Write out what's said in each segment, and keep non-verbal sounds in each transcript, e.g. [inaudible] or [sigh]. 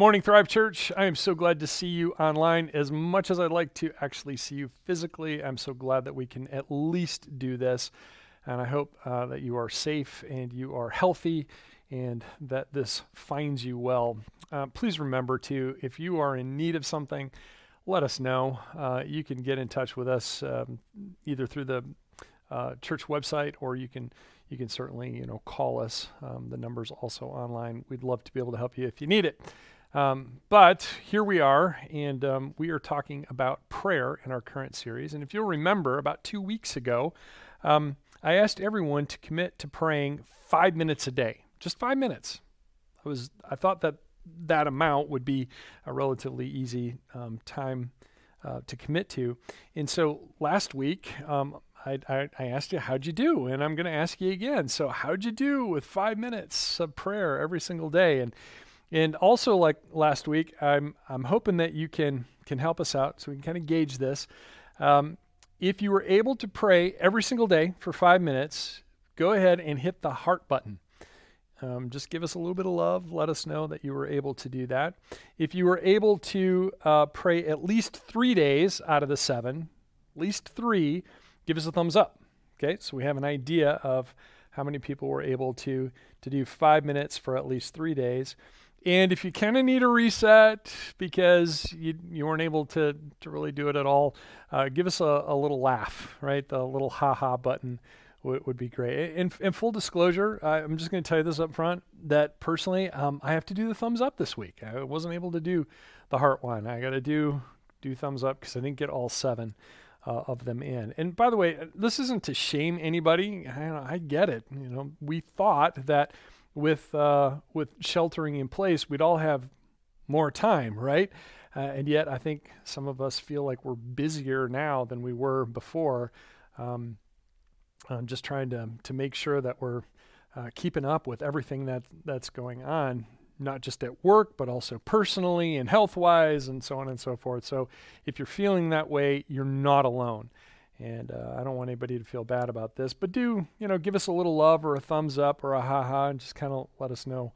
morning, Thrive Church. I am so glad to see you online. As much as I'd like to actually see you physically, I'm so glad that we can at least do this. And I hope uh, that you are safe and you are healthy and that this finds you well. Uh, please remember to, if you are in need of something, let us know. Uh, you can get in touch with us um, either through the uh, church website or you can you can certainly you know call us. Um, the number's also online. We'd love to be able to help you if you need it. Um, but here we are, and um, we are talking about prayer in our current series. And if you'll remember, about two weeks ago, um, I asked everyone to commit to praying five minutes a day, just five minutes. I was I thought that that amount would be a relatively easy um, time uh, to commit to. And so last week, um, I, I, I, asked you, how'd you do? And I'm going to ask you again. So, how'd you do with five minutes of prayer every single day? And and also, like last week, I'm I'm hoping that you can can help us out so we can kind of gauge this. Um, if you were able to pray every single day for five minutes, go ahead and hit the heart button. Um, just give us a little bit of love. Let us know that you were able to do that. If you were able to uh, pray at least three days out of the seven, at least three, give us a thumbs up. Okay, so we have an idea of how many people were able to to do five minutes for at least three days. And if you kind of need a reset because you, you weren't able to, to really do it at all, uh, give us a, a little laugh, right? The little ha ha button would, would be great. In, in full disclosure, I'm just going to tell you this up front that personally, um, I have to do the thumbs up this week. I wasn't able to do the heart one. I got to do do thumbs up because I didn't get all seven uh, of them in. And by the way, this isn't to shame anybody. I, I get it. You know, we thought that with uh, with sheltering in place, we'd all have more time, right? Uh, and yet, I think some of us feel like we're busier now than we were before. Um, I'm just trying to to make sure that we're uh, keeping up with everything that that's going on, not just at work, but also personally and health wise, and so on and so forth. So, if you're feeling that way, you're not alone. And uh, I don't want anybody to feel bad about this, but do, you know, give us a little love or a thumbs up or a ha ha and just kind of let us know,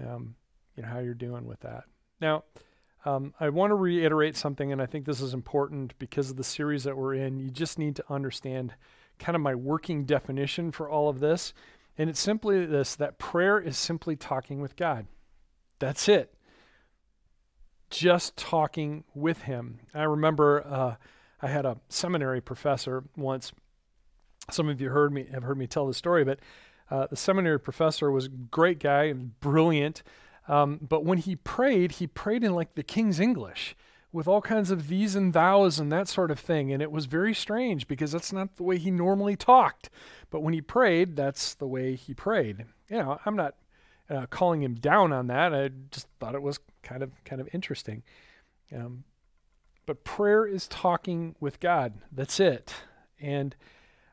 um, you know, how you're doing with that. Now, um, I want to reiterate something, and I think this is important because of the series that we're in. You just need to understand kind of my working definition for all of this. And it's simply this that prayer is simply talking with God. That's it. Just talking with Him. I remember. Uh, I had a seminary professor once. Some of you heard me have heard me tell the story, but uh, the seminary professor was a great guy and brilliant. Um, but when he prayed, he prayed in like the King's English with all kinds of these and thous and that sort of thing. And it was very strange because that's not the way he normally talked. But when he prayed, that's the way he prayed. You know, I'm not uh, calling him down on that. I just thought it was kind of kind of interesting. Um, but prayer is talking with God. That's it. And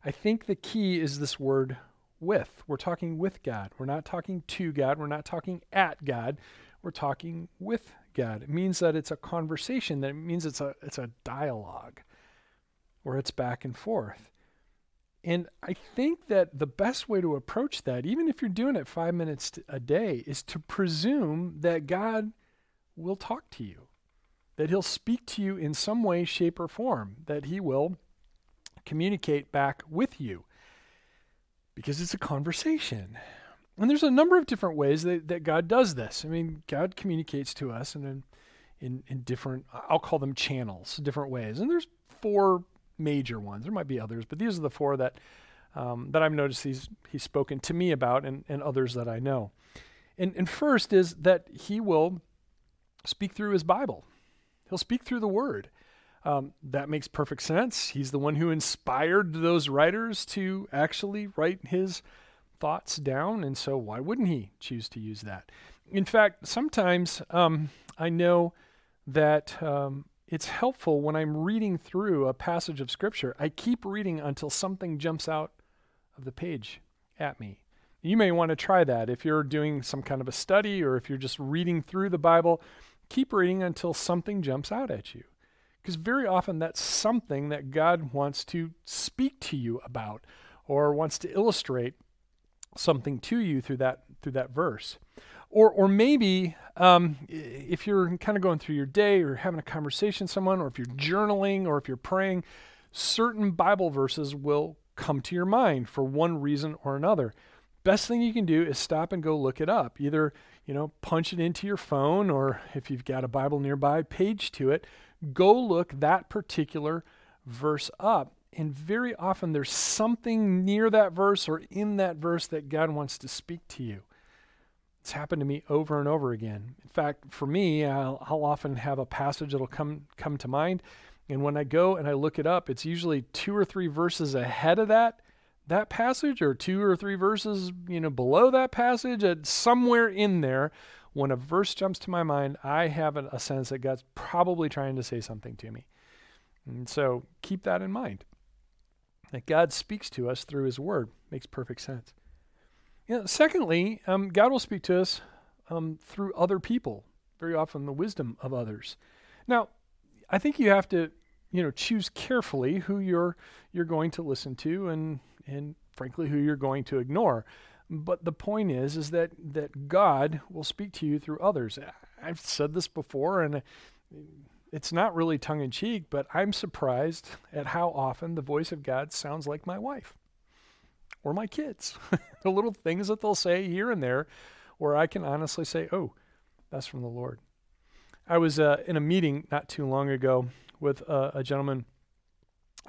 I think the key is this word with. We're talking with God. We're not talking to God. We're not talking at God. We're talking with God. It means that it's a conversation, that it means it's a it's a dialogue where it's back and forth. And I think that the best way to approach that, even if you're doing it five minutes a day, is to presume that God will talk to you that he'll speak to you in some way, shape, or form, that he will communicate back with you because it's a conversation. And there's a number of different ways that, that God does this. I mean, God communicates to us in, in, in different, I'll call them channels, different ways. And there's four major ones. There might be others, but these are the four that, um, that I've noticed he's, he's spoken to me about and, and others that I know. And, and first is that he will speak through his Bible. He'll speak through the word. Um, that makes perfect sense. He's the one who inspired those writers to actually write his thoughts down. And so, why wouldn't he choose to use that? In fact, sometimes um, I know that um, it's helpful when I'm reading through a passage of Scripture. I keep reading until something jumps out of the page at me. You may want to try that if you're doing some kind of a study or if you're just reading through the Bible keep reading until something jumps out at you. Because very often that's something that God wants to speak to you about or wants to illustrate something to you through that through that verse. Or, or maybe um, if you're kind of going through your day or having a conversation with someone, or if you're journaling or if you're praying, certain Bible verses will come to your mind for one reason or another. Best thing you can do is stop and go look it up. Either, you know, punch it into your phone or if you've got a Bible nearby, page to it. Go look that particular verse up. And very often there's something near that verse or in that verse that God wants to speak to you. It's happened to me over and over again. In fact, for me, I'll, I'll often have a passage that'll come come to mind, and when I go and I look it up, it's usually two or three verses ahead of that that passage, or two or three verses, you know, below that passage. At somewhere in there, when a verse jumps to my mind, I have a, a sense that God's probably trying to say something to me. And so keep that in mind. That God speaks to us through His Word makes perfect sense. You know, secondly, um, God will speak to us um, through other people, very often the wisdom of others. Now, I think you have to, you know, choose carefully who you're you're going to listen to, and and frankly, who you're going to ignore. But the point is, is that that God will speak to you through others. I've said this before, and it's not really tongue in cheek, but I'm surprised at how often the voice of God sounds like my wife or my kids. [laughs] the little things that they'll say here and there where I can honestly say, oh, that's from the Lord. I was uh, in a meeting not too long ago with uh, a gentleman,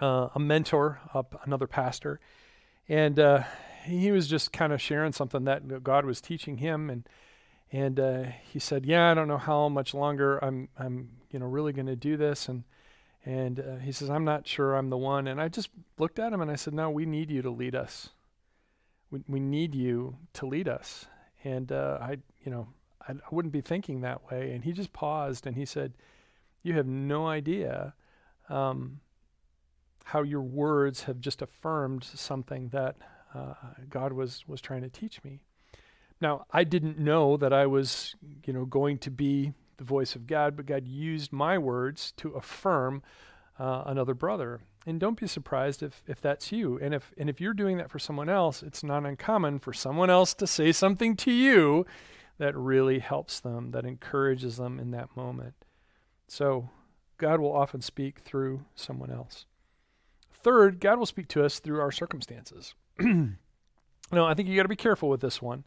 uh, a mentor, another pastor, and uh, he was just kind of sharing something that God was teaching him, and and uh, he said, "Yeah, I don't know how much longer I'm I'm you know really going to do this," and and uh, he says, "I'm not sure I'm the one." And I just looked at him and I said, "No, we need you to lead us." we, we need you to lead us. And uh, I, you know, I, I wouldn't be thinking that way. And he just paused and he said, You have no idea um, how your words have just affirmed something that uh, God was, was trying to teach me. Now, I didn't know that I was, you know, going to be the voice of God, but God used my words to affirm uh, another brother. And don't be surprised if, if that's you. And if, and if you're doing that for someone else, it's not uncommon for someone else to say something to you that really helps them, that encourages them in that moment. So God will often speak through someone else. Third, God will speak to us through our circumstances. [clears throat] no, I think you got to be careful with this one.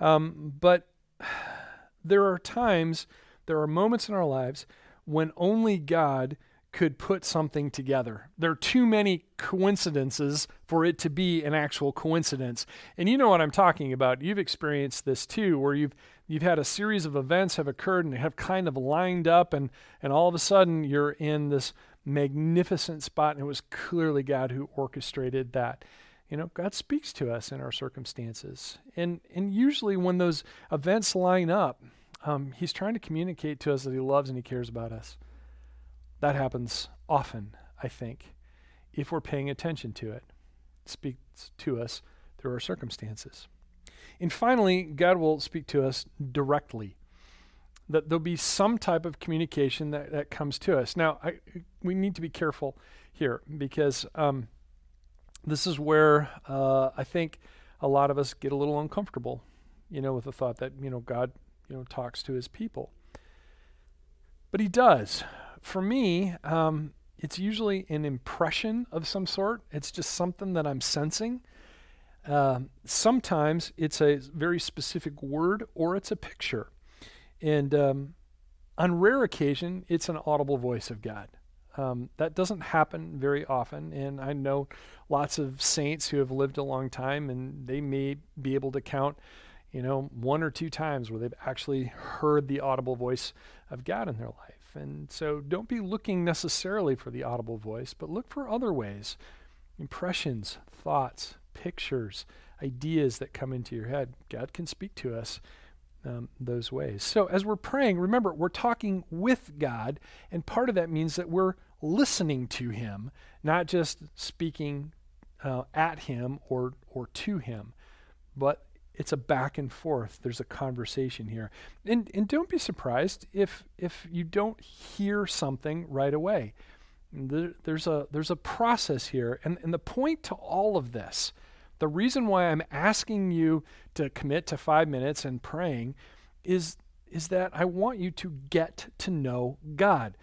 Um, but [sighs] there are times, there are moments in our lives when only God could put something together. There are too many coincidences for it to be an actual coincidence. And you know what I'm talking about. You've experienced this too, where you've you've had a series of events have occurred and have kind of lined up and and all of a sudden you're in this magnificent spot and it was clearly God who orchestrated that. You know, God speaks to us in our circumstances. And and usually when those events line up, um, he's trying to communicate to us that he loves and he cares about us. That happens often, I think, if we're paying attention to it. it speaks to us through our circumstances. And finally, God will speak to us directly. That there'll be some type of communication that, that comes to us. Now, I, we need to be careful here because um, this is where uh, I think a lot of us get a little uncomfortable, you know, with the thought that, you know, God, you know, talks to his people. But he does for me, um, it's usually an impression of some sort. It's just something that I'm sensing. Um, sometimes it's a very specific word or it's a picture. And um, on rare occasion, it's an audible voice of God. Um, that doesn't happen very often. And I know lots of saints who have lived a long time and they may be able to count, you know, one or two times where they've actually heard the audible voice of God in their life. And so don't be looking necessarily for the audible voice, but look for other ways impressions, thoughts, pictures, ideas that come into your head. God can speak to us um, those ways. So as we're praying, remember, we're talking with God, and part of that means that we're listening to Him, not just speaking uh, at Him or, or to Him, but it's a back and forth. There's a conversation here. And and don't be surprised if if you don't hear something right away. There, there's a there's a process here. And and the point to all of this, the reason why I'm asking you to commit to 5 minutes and praying is, is that I want you to get to know God.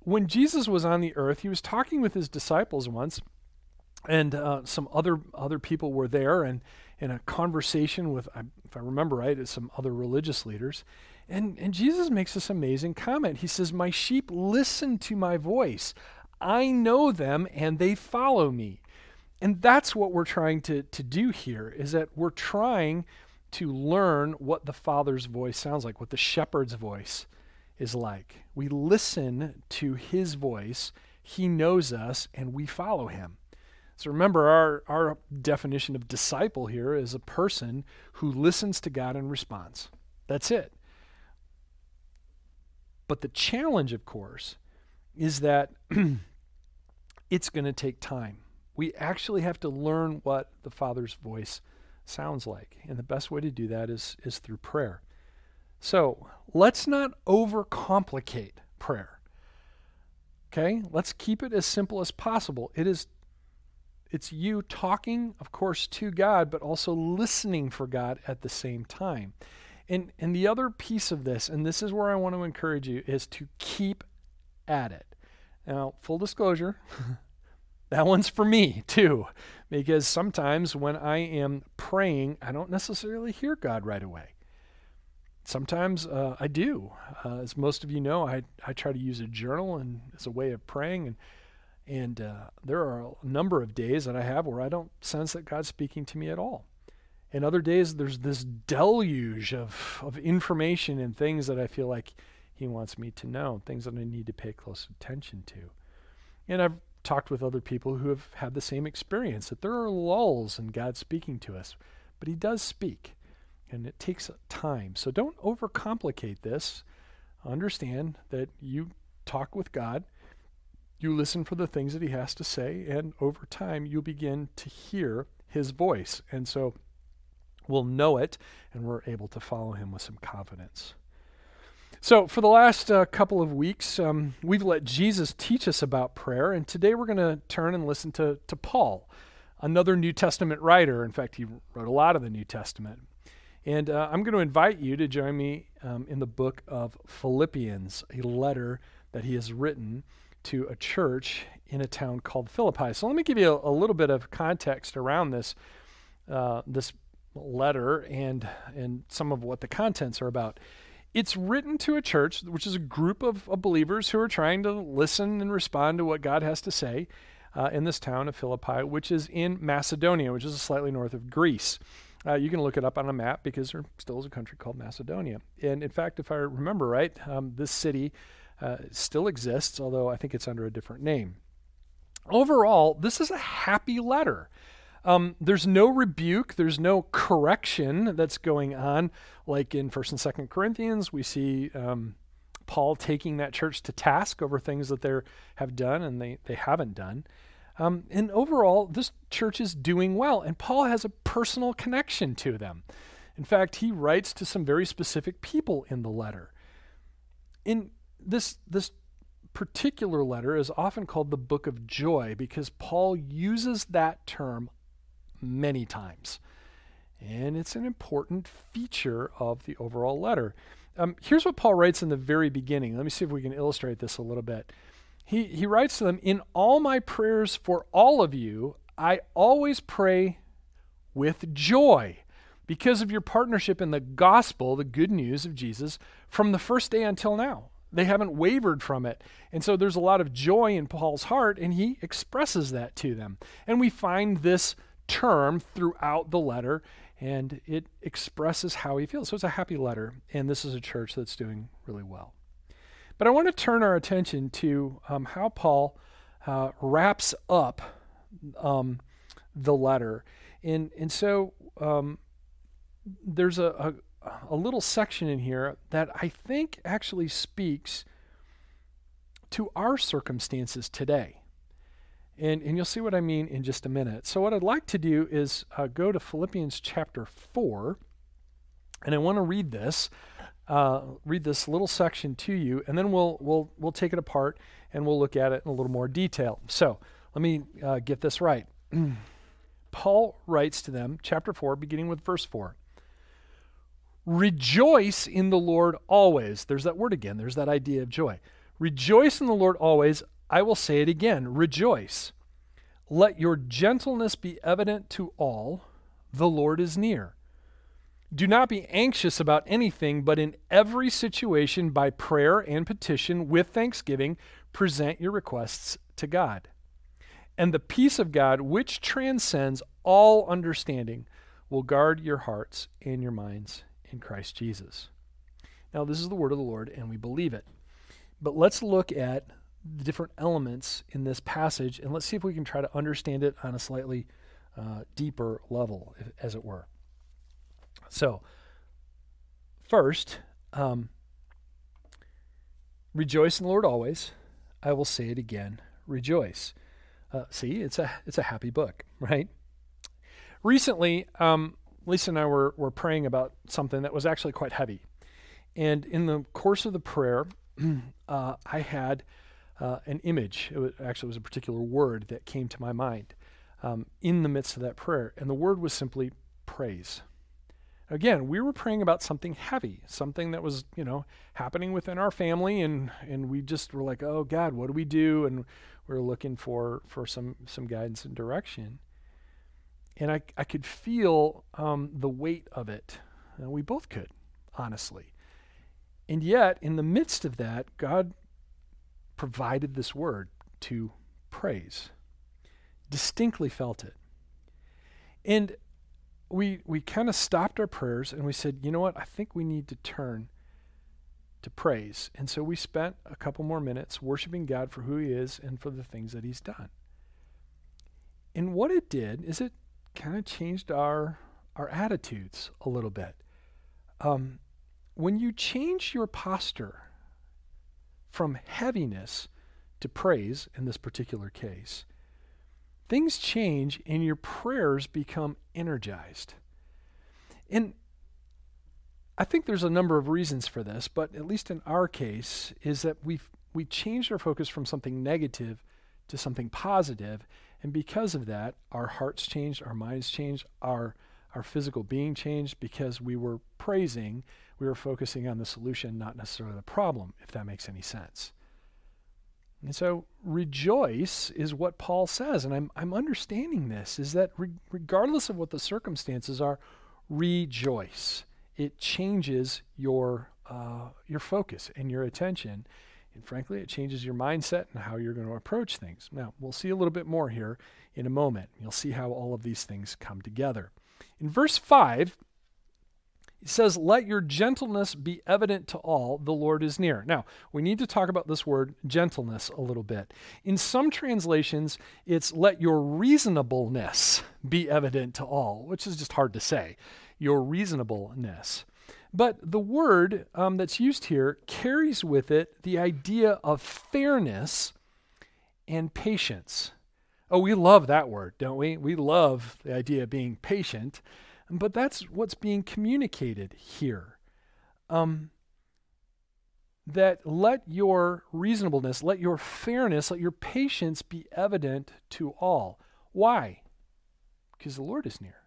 When Jesus was on the earth, he was talking with his disciples once, and uh, some other other people were there, and in a conversation with, if I remember right, some other religious leaders. And, and Jesus makes this amazing comment. He says, My sheep listen to my voice. I know them and they follow me. And that's what we're trying to, to do here, is that we're trying to learn what the Father's voice sounds like, what the shepherd's voice is like. We listen to his voice, he knows us, and we follow him. So remember, our, our definition of disciple here is a person who listens to God and responds. That's it. But the challenge, of course, is that [clears throat] it's going to take time. We actually have to learn what the Father's voice sounds like. And the best way to do that is, is through prayer. So let's not overcomplicate prayer. Okay? Let's keep it as simple as possible. It is it's you talking, of course, to God, but also listening for God at the same time. And, and the other piece of this, and this is where I want to encourage you, is to keep at it. Now, full disclosure, [laughs] that one's for me too, because sometimes when I am praying, I don't necessarily hear God right away. Sometimes uh, I do. Uh, as most of you know, I, I try to use a journal and as a way of praying, and and uh, there are a number of days that I have where I don't sense that God's speaking to me at all. And other days, there's this deluge of, of information and things that I feel like He wants me to know, things that I need to pay close attention to. And I've talked with other people who have had the same experience that there are lulls in God speaking to us, but He does speak, and it takes time. So don't overcomplicate this. Understand that you talk with God you listen for the things that he has to say, and over time, you begin to hear his voice. And so we'll know it, and we're able to follow him with some confidence. So, for the last uh, couple of weeks, um, we've let Jesus teach us about prayer, and today we're going to turn and listen to, to Paul, another New Testament writer. In fact, he wrote a lot of the New Testament. And uh, I'm going to invite you to join me um, in the book of Philippians, a letter that he has written to a church in a town called Philippi. So let me give you a, a little bit of context around this uh, this letter and and some of what the contents are about. It's written to a church, which is a group of, of believers who are trying to listen and respond to what God has to say uh, in this town of Philippi, which is in Macedonia, which is slightly north of Greece. Uh, you can look it up on a map because there still is a country called Macedonia. And in fact, if I remember right, um, this city uh, still exists, although I think it's under a different name. Overall, this is a happy letter. Um, there's no rebuke, there's no correction that's going on, like in First and Second Corinthians. We see um, Paul taking that church to task over things that they have done and they, they haven't done. Um, and overall, this church is doing well, and Paul has a personal connection to them. In fact, he writes to some very specific people in the letter. In this this particular letter is often called the book of joy because Paul uses that term many times. And it's an important feature of the overall letter. Um, here's what Paul writes in the very beginning. Let me see if we can illustrate this a little bit. He, he writes to them In all my prayers for all of you, I always pray with joy because of your partnership in the gospel, the good news of Jesus, from the first day until now. They haven't wavered from it. And so there's a lot of joy in Paul's heart, and he expresses that to them. And we find this term throughout the letter, and it expresses how he feels. So it's a happy letter, and this is a church that's doing really well. But I want to turn our attention to um, how Paul uh, wraps up um, the letter. And, and so um, there's a, a, little section in here that I think actually speaks to our circumstances today. And, and you'll see what I mean in just a minute. So, what I'd like to do is uh, go to Philippians chapter 4, and I want to read this. Uh, read this little section to you, and then we'll, we'll, we'll take it apart and we'll look at it in a little more detail. So, let me uh, get this right. [clears throat] Paul writes to them, chapter 4, beginning with verse 4. Rejoice in the Lord always. There's that word again. There's that idea of joy. Rejoice in the Lord always. I will say it again rejoice. Let your gentleness be evident to all. The Lord is near. Do not be anxious about anything, but in every situation, by prayer and petition, with thanksgiving, present your requests to God. And the peace of God, which transcends all understanding, will guard your hearts and your minds in Christ Jesus. Now, this is the word of the Lord, and we believe it. But let's look at the different elements in this passage, and let's see if we can try to understand it on a slightly uh, deeper level, if, as it were. So, first, um, rejoice in the Lord always. I will say it again, rejoice. Uh, see, it's a it's a happy book, [laughs] right? Recently, um, Lisa and I were were praying about something that was actually quite heavy, and in the course of the prayer, [clears throat] uh, I had uh, an image. It was, actually, was a particular word that came to my mind um, in the midst of that prayer, and the word was simply praise. Again, we were praying about something heavy, something that was, you know, happening within our family, and and we just were like, "Oh God, what do we do?" And we were looking for for some some guidance and direction. And I I could feel um, the weight of it. And we both could, honestly. And yet, in the midst of that, God provided this word to praise. Distinctly felt it. And we we kind of stopped our prayers and we said, you know what? I think we need to turn to praise. And so we spent a couple more minutes worshiping God for who he is and for the things that he's done. And what it did is it kind of changed our our attitudes a little bit. Um, when you change your posture from heaviness to praise in this particular case, things change and your prayers become energized. And I think there's a number of reasons for this, but at least in our case, is that we've we changed our focus from something negative to something positive, and because of that, our hearts changed, our minds changed, our our physical being changed because we were praising, we were focusing on the solution, not necessarily the problem, if that makes any sense. And so rejoice is what Paul says, and I'm, I'm understanding this, is that re- regardless of what the circumstances are, rejoice. It changes your, uh, your focus and your attention. And frankly, it changes your mindset and how you're going to approach things. Now, we'll see a little bit more here in a moment. You'll see how all of these things come together. In verse 5, he says, Let your gentleness be evident to all, the Lord is near. Now, we need to talk about this word gentleness a little bit. In some translations, it's let your reasonableness be evident to all, which is just hard to say. Your reasonableness. But the word um, that's used here carries with it the idea of fairness and patience. Oh, we love that word, don't we? We love the idea of being patient. But that's what's being communicated here. Um, that let your reasonableness, let your fairness, let your patience be evident to all. Why? Because the Lord is near.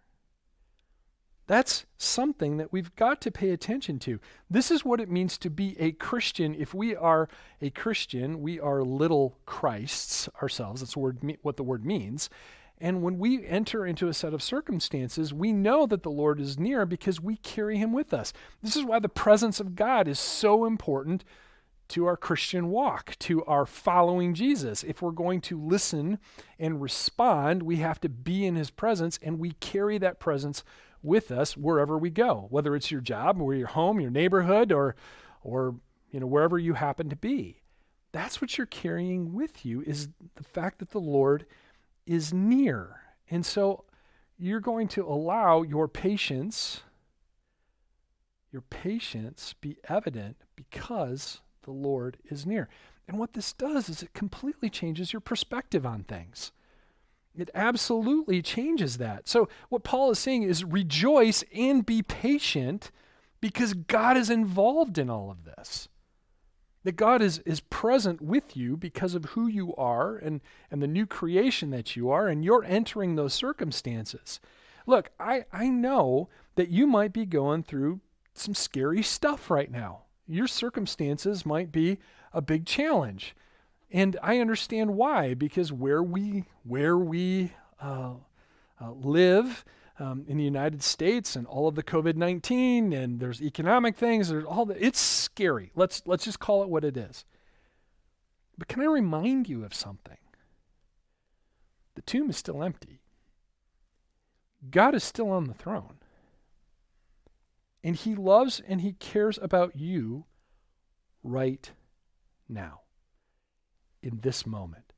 That's something that we've got to pay attention to. This is what it means to be a Christian. If we are a Christian, we are little Christs ourselves. That's what the word means. And when we enter into a set of circumstances, we know that the Lord is near because we carry him with us. This is why the presence of God is so important to our Christian walk, to our following Jesus. If we're going to listen and respond, we have to be in his presence and we carry that presence with us wherever we go, whether it's your job or your home, your neighborhood or or you know wherever you happen to be. That's what you're carrying with you is the fact that the Lord is near. And so you're going to allow your patience, your patience be evident because the Lord is near. And what this does is it completely changes your perspective on things. It absolutely changes that. So, what Paul is saying is rejoice and be patient because God is involved in all of this. That God is, is present with you because of who you are and, and the new creation that you are, and you're entering those circumstances. Look, I, I know that you might be going through some scary stuff right now. Your circumstances might be a big challenge. And I understand why, because where we, where we uh, uh, live um, in the United States and all of the COVID 19 and there's economic things, there's all that, it's scary. Let's, let's just call it what it is. But can I remind you of something? The tomb is still empty. God is still on the throne. And he loves and he cares about you right now, in this moment.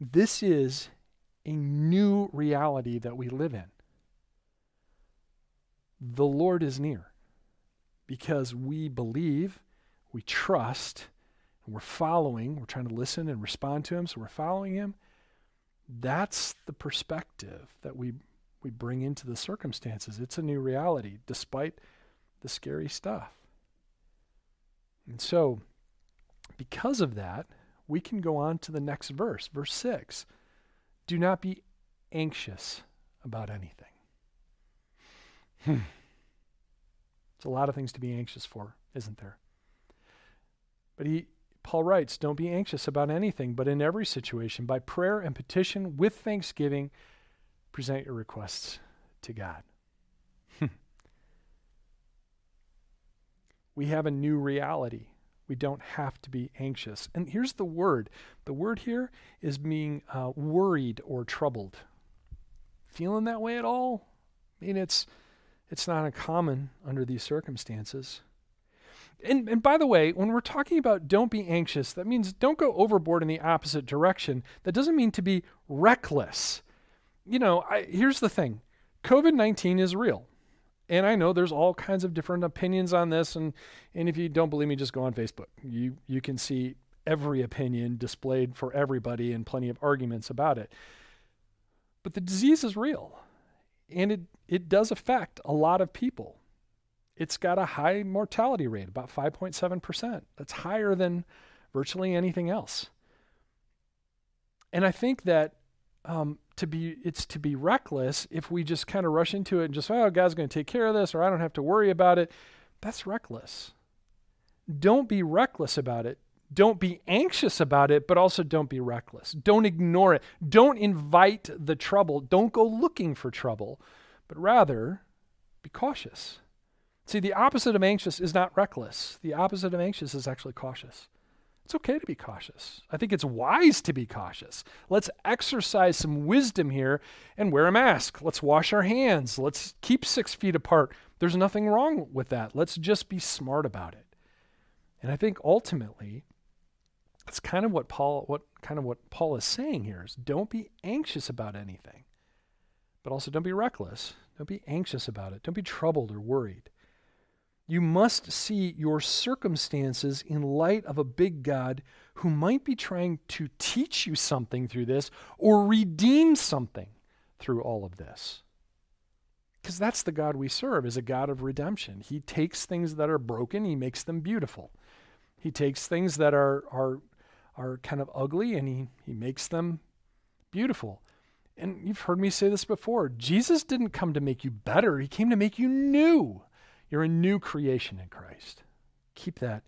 This is a new reality that we live in. The Lord is near because we believe, we trust, and we're following, we're trying to listen and respond to Him, so we're following Him. That's the perspective that we, we bring into the circumstances. It's a new reality despite the scary stuff. And so, because of that, we can go on to the next verse, verse 6. Do not be anxious about anything. Hmm. It's a lot of things to be anxious for, isn't there? But he, Paul writes, Don't be anxious about anything, but in every situation, by prayer and petition with thanksgiving, present your requests to God. we have a new reality. We don't have to be anxious. And here's the word the word here is being uh, worried or troubled. Feeling that way at all? I mean, it's, it's not uncommon under these circumstances. And, and by the way, when we're talking about don't be anxious, that means don't go overboard in the opposite direction. That doesn't mean to be reckless. You know, I, here's the thing COVID 19 is real. And I know there's all kinds of different opinions on this. And, and if you don't believe me, just go on Facebook. You, you can see every opinion displayed for everybody and plenty of arguments about it. But the disease is real. And it, it does affect a lot of people it's got a high mortality rate, about 5.7%. That's higher than virtually anything else. And I think that um, to be it's to be reckless if we just kind of rush into it and just oh God's going to take care of this or I don't have to worry about it. That's reckless. Don't be reckless about it. Don't be anxious about it, but also don't be reckless. Don't ignore it. Don't invite the trouble. Don't go looking for trouble, but rather be cautious. See, the opposite of anxious is not reckless. The opposite of anxious is actually cautious. It's okay to be cautious. I think it's wise to be cautious. Let's exercise some wisdom here and wear a mask. Let's wash our hands. Let's keep six feet apart. There's nothing wrong with that. Let's just be smart about it. And I think ultimately, that's kind of what Paul what kind of what Paul is saying here is don't be anxious about anything. But also don't be reckless. Don't be anxious about it. Don't be troubled or worried. You must see your circumstances in light of a big God who might be trying to teach you something through this or redeem something through all of this. Because that's the God we serve, is a God of redemption. He takes things that are broken, he makes them beautiful. He takes things that are are are kind of ugly and he, he makes them beautiful. And you've heard me say this before. Jesus didn't come to make you better, he came to make you new. You're a new creation in Christ. Keep that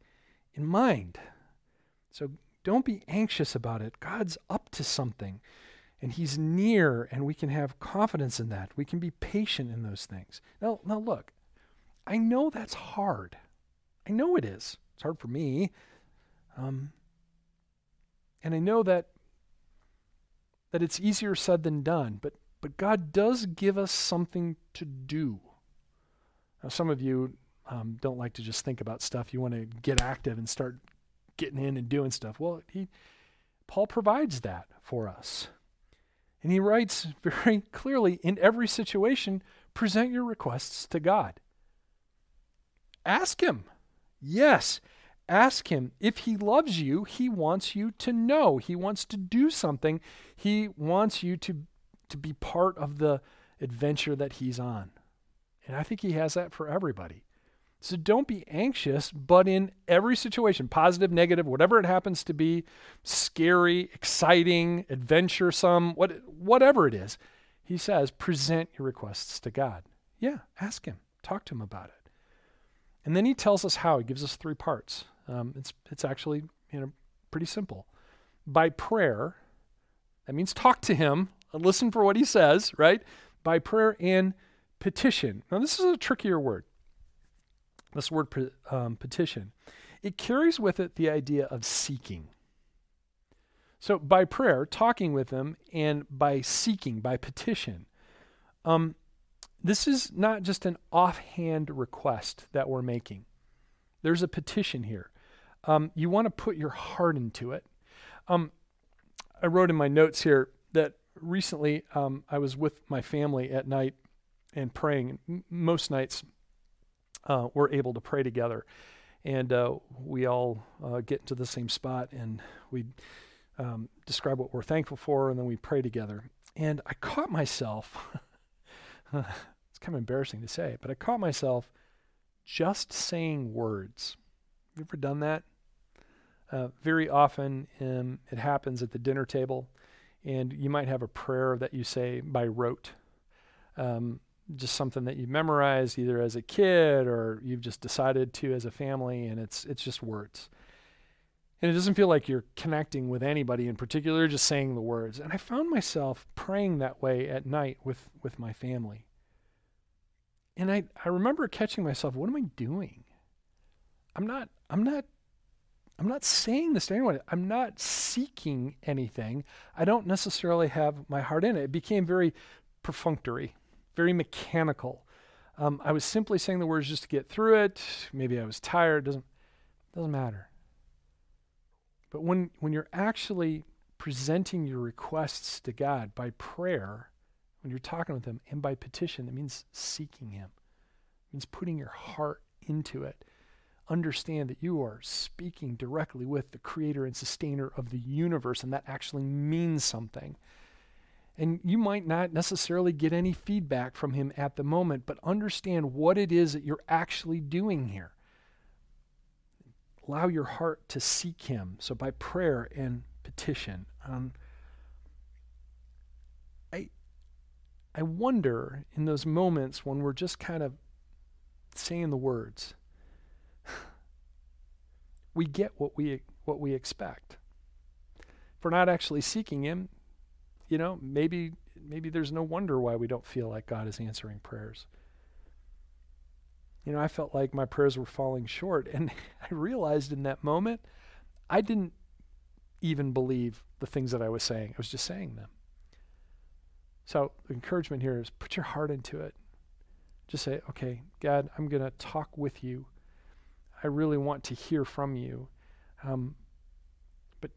in mind. So don't be anxious about it. God's up to something and he's near and we can have confidence in that. We can be patient in those things. Now, now look. I know that's hard. I know it is. It's hard for me. Um, and I know that that it's easier said than done, but but God does give us something to do. Now, some of you um, don't like to just think about stuff. You want to get active and start getting in and doing stuff. Well, he, Paul provides that for us. And he writes [laughs] very clearly in every situation, present your requests to God. Ask Him. Yes, ask Him. If He loves you, He wants you to know. He wants to do something. He wants you to, to be part of the adventure that He's on. And I think he has that for everybody. So don't be anxious, but in every situation, positive, negative, whatever it happens to be, scary, exciting, adventuresome, what, whatever it is, he says, present your requests to God. Yeah, ask him. Talk to him about it. And then he tells us how. He gives us three parts. Um, it's, it's actually you know, pretty simple. By prayer, that means talk to him, listen for what he says, right? By prayer and petition. Now, this is a trickier word. This word um, petition. It carries with it the idea of seeking. So, by prayer, talking with them, and by seeking, by petition, um, this is not just an offhand request that we're making. There's a petition here. Um, you want to put your heart into it. Um, I wrote in my notes here that recently um, I was with my family at night and praying. Most nights uh, we're able to pray together, and uh, we all uh, get into the same spot and we um, describe what we're thankful for, and then we pray together. And I caught myself. [laughs] it's kind of embarrassing to say, but I caught myself just saying words. Have you ever done that? Uh, very often um, it happens at the dinner table, and you might have a prayer that you say by rote. Um, just something that you memorized either as a kid or you've just decided to as a family, and it's it's just words. And it doesn't feel like you're connecting with anybody in particular, just saying the words. And I found myself praying that way at night with, with my family. And I, I remember catching myself, what am I doing? I'm not, I'm not, I'm not saying this to anyone. I'm not seeking anything. I don't necessarily have my heart in it. It became very perfunctory, very mechanical. Um, I was simply saying the words just to get through it. Maybe I was tired. Doesn't doesn't matter. But when, when you're actually presenting your requests to God by prayer, when you're talking with Him, and by petition, that means seeking Him. It means putting your heart into it. Understand that you are speaking directly with the creator and sustainer of the universe, and that actually means something. And you might not necessarily get any feedback from him at the moment, but understand what it is that you're actually doing here allow your heart to seek Him. So by prayer and petition. Um, I, I wonder in those moments when we're just kind of saying the words, [sighs] we get what we what we expect. If we're not actually seeking Him, you know, maybe maybe there's no wonder why we don't feel like God is answering prayers you know, I felt like my prayers were falling short. And [laughs] I realized in that moment, I didn't even believe the things that I was saying. I was just saying them. So the encouragement here is put your heart into it. Just say, okay, God, I'm going to talk with you. I really want to hear from you. Um, but,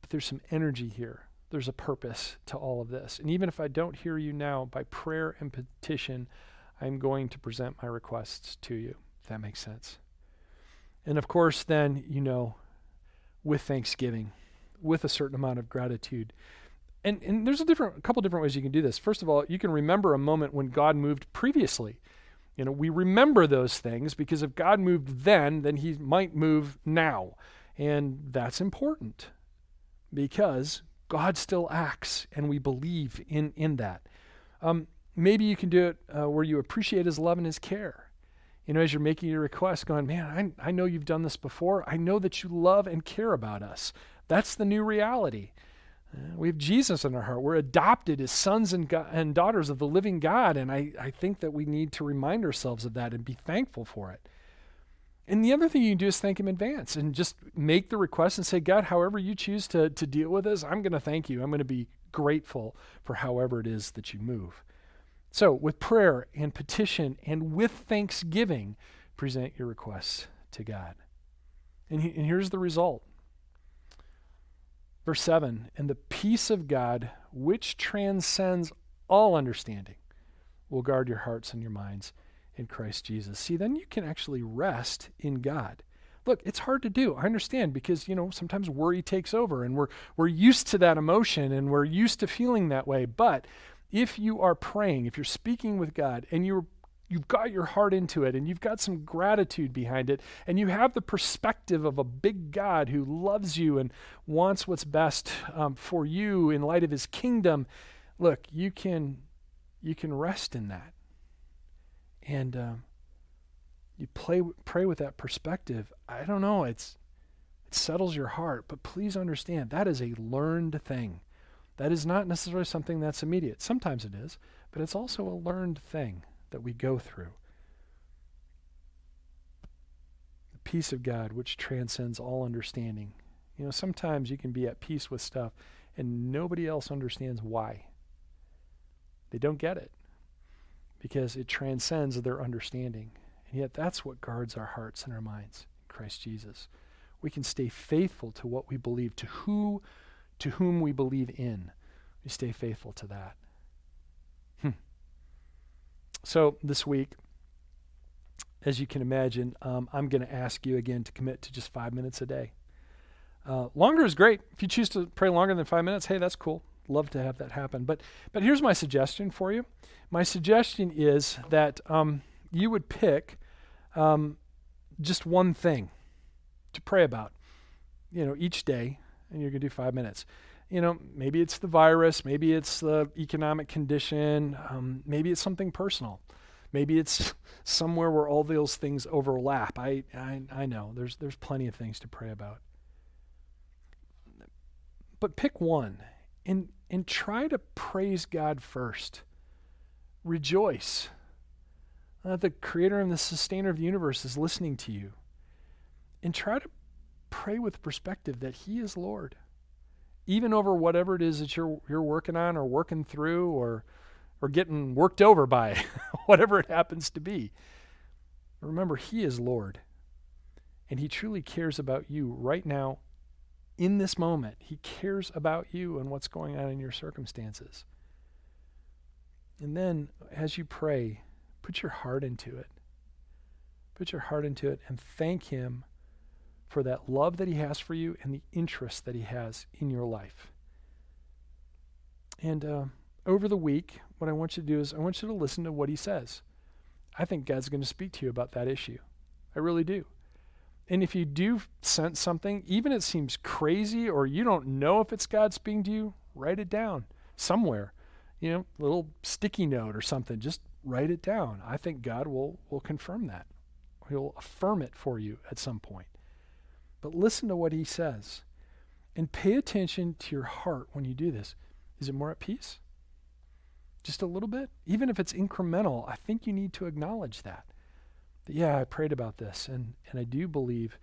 but there's some energy here. There's a purpose to all of this. And even if I don't hear you now, by prayer and petition, I'm going to present my requests to you, if that makes sense. And of course, then, you know, with thanksgiving, with a certain amount of gratitude. And, and there's a different a couple different ways you can do this. First of all, you can remember a moment when God moved previously. You know, we remember those things because if God moved then, then he might move now. And that's important because God still acts and we believe in, in that. Um, maybe you can do it uh, where you appreciate his love and his care. You know, as you're making your request, going, man, I, I know you've done this before. I know that you love and care about us. That's the new reality. Uh, we have Jesus in our heart. We're adopted as sons and, go- and daughters of the living God. And I, I think that we need to remind ourselves of that and be thankful for it. And the other thing you can do is thank Him in advance and just make the request and say, God, however you choose to, to deal with this, I'm going to thank you. I'm going to be grateful for however it is that you move. So, with prayer and petition and with thanksgiving, present your requests to God. And, he, and here's the result. Verse 7 And the peace of God, which transcends all understanding, will guard your hearts and your minds in Christ Jesus. See, then you can actually rest in God. Look, it's hard to do. I understand because, you know, sometimes worry takes over and we're we're used to that emotion and we're used to feeling that way. But if you are praying, if you're speaking with God and you're you've got your heart into it and you've got some gratitude behind it and you have the perspective of a big God who loves you and wants what's best um, for you in light of his kingdom, look, you can you can rest in that. And um, you play, pray with that perspective, I don't know, it's, it settles your heart. But please understand that is a learned thing. That is not necessarily something that's immediate. Sometimes it is, but it's also a learned thing that we go through. The peace of God, which transcends all understanding. You know, sometimes you can be at peace with stuff and nobody else understands why. They don't get it because it transcends their understanding. And yet, that's what guards our hearts and our minds in Christ Jesus. We can stay faithful to what we believe, to who, to whom we believe in. We stay faithful to that. Hmm. So this week, as you can imagine, um, I'm going to ask you again to commit to just five minutes a day. Uh, longer is great. If you choose to pray longer than five minutes, hey, that's cool. Love to have that happen. But but here's my suggestion for you. My suggestion is that um, you would pick um, just one thing to pray about. You know, each day, and you're gonna do five minutes. You know, maybe it's the virus, maybe it's the economic condition, um, maybe it's something personal. Maybe it's [laughs] somewhere where all those things overlap. I, I, I know there's, there's plenty of things to pray about. But pick one and, and try to praise God first. Rejoice. Uh, the creator and the sustainer of the universe is listening to you. And try to pray with perspective that He is Lord. Even over whatever it is that you're, you're working on or working through or, or getting worked over by, [laughs] whatever it happens to be. Remember, He is Lord. And He truly cares about you right now in this moment. He cares about you and what's going on in your circumstances. And then, as you pray, put your heart into it. Put your heart into it and thank Him for that love that He has for you and the interest that He has in your life. And uh, over the week, what I want you to do is I want you to listen to what He says. I think God's going to speak to you about that issue. I really do. And if you do sense something, even it seems crazy or you don't know if it's God speaking to you, write it down somewhere. You know, little sticky note or something. Just write it down. I think God will will confirm that. He'll affirm it for you at some point. But listen to what he says. And pay attention to your heart when you do this. Is it more at peace? Just a little bit? Even if it's incremental, I think you need to acknowledge that that, yeah, I prayed about this, and, and I do believe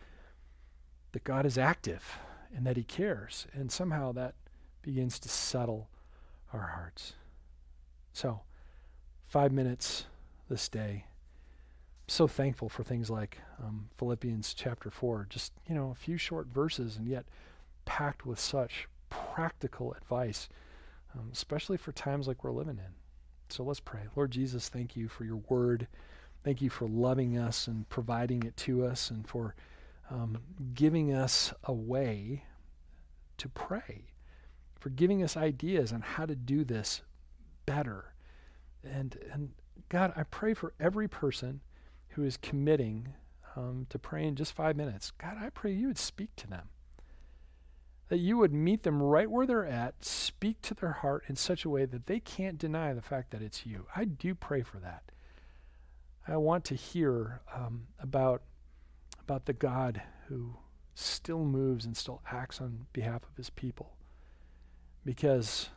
that God is active and that He cares. And somehow that begins to settle our hearts. So, five minutes this day. so thankful for things like um, Philippians chapter 4, just, you know, a few short verses, and yet packed with such practical advice, um, especially for times like we're living in. So let's pray. Lord Jesus, thank you for your word. Thank you for loving us and providing it to us and for um, giving us a way to pray, for giving us ideas on how to do this better. And, and God, I pray for every person who is committing um, to praying just five minutes. God, I pray you would speak to them. That you would meet them right where they're at, speak to their heart in such a way that they can't deny the fact that it's you. I do pray for that. I want to hear um, about, about the God who still moves and still acts on behalf of his people because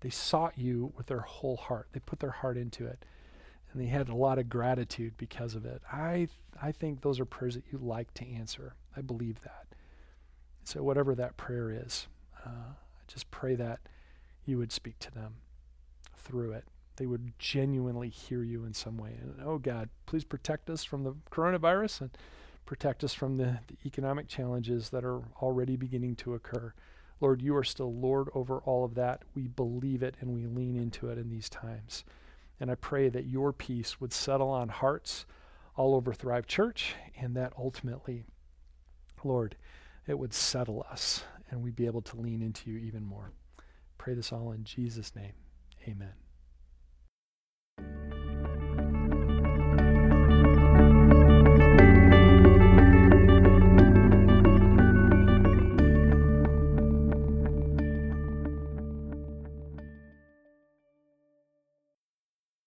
they sought you with their whole heart. They put their heart into it and they had a lot of gratitude because of it. I, I think those are prayers that you like to answer. I believe that. So, whatever that prayer is, uh, I just pray that you would speak to them through it they would genuinely hear you in some way. And oh God, please protect us from the coronavirus and protect us from the, the economic challenges that are already beginning to occur. Lord, you are still Lord over all of that. We believe it and we lean into it in these times. And I pray that your peace would settle on hearts all over Thrive Church and that ultimately, Lord, it would settle us and we'd be able to lean into you even more. Pray this all in Jesus' name. Amen.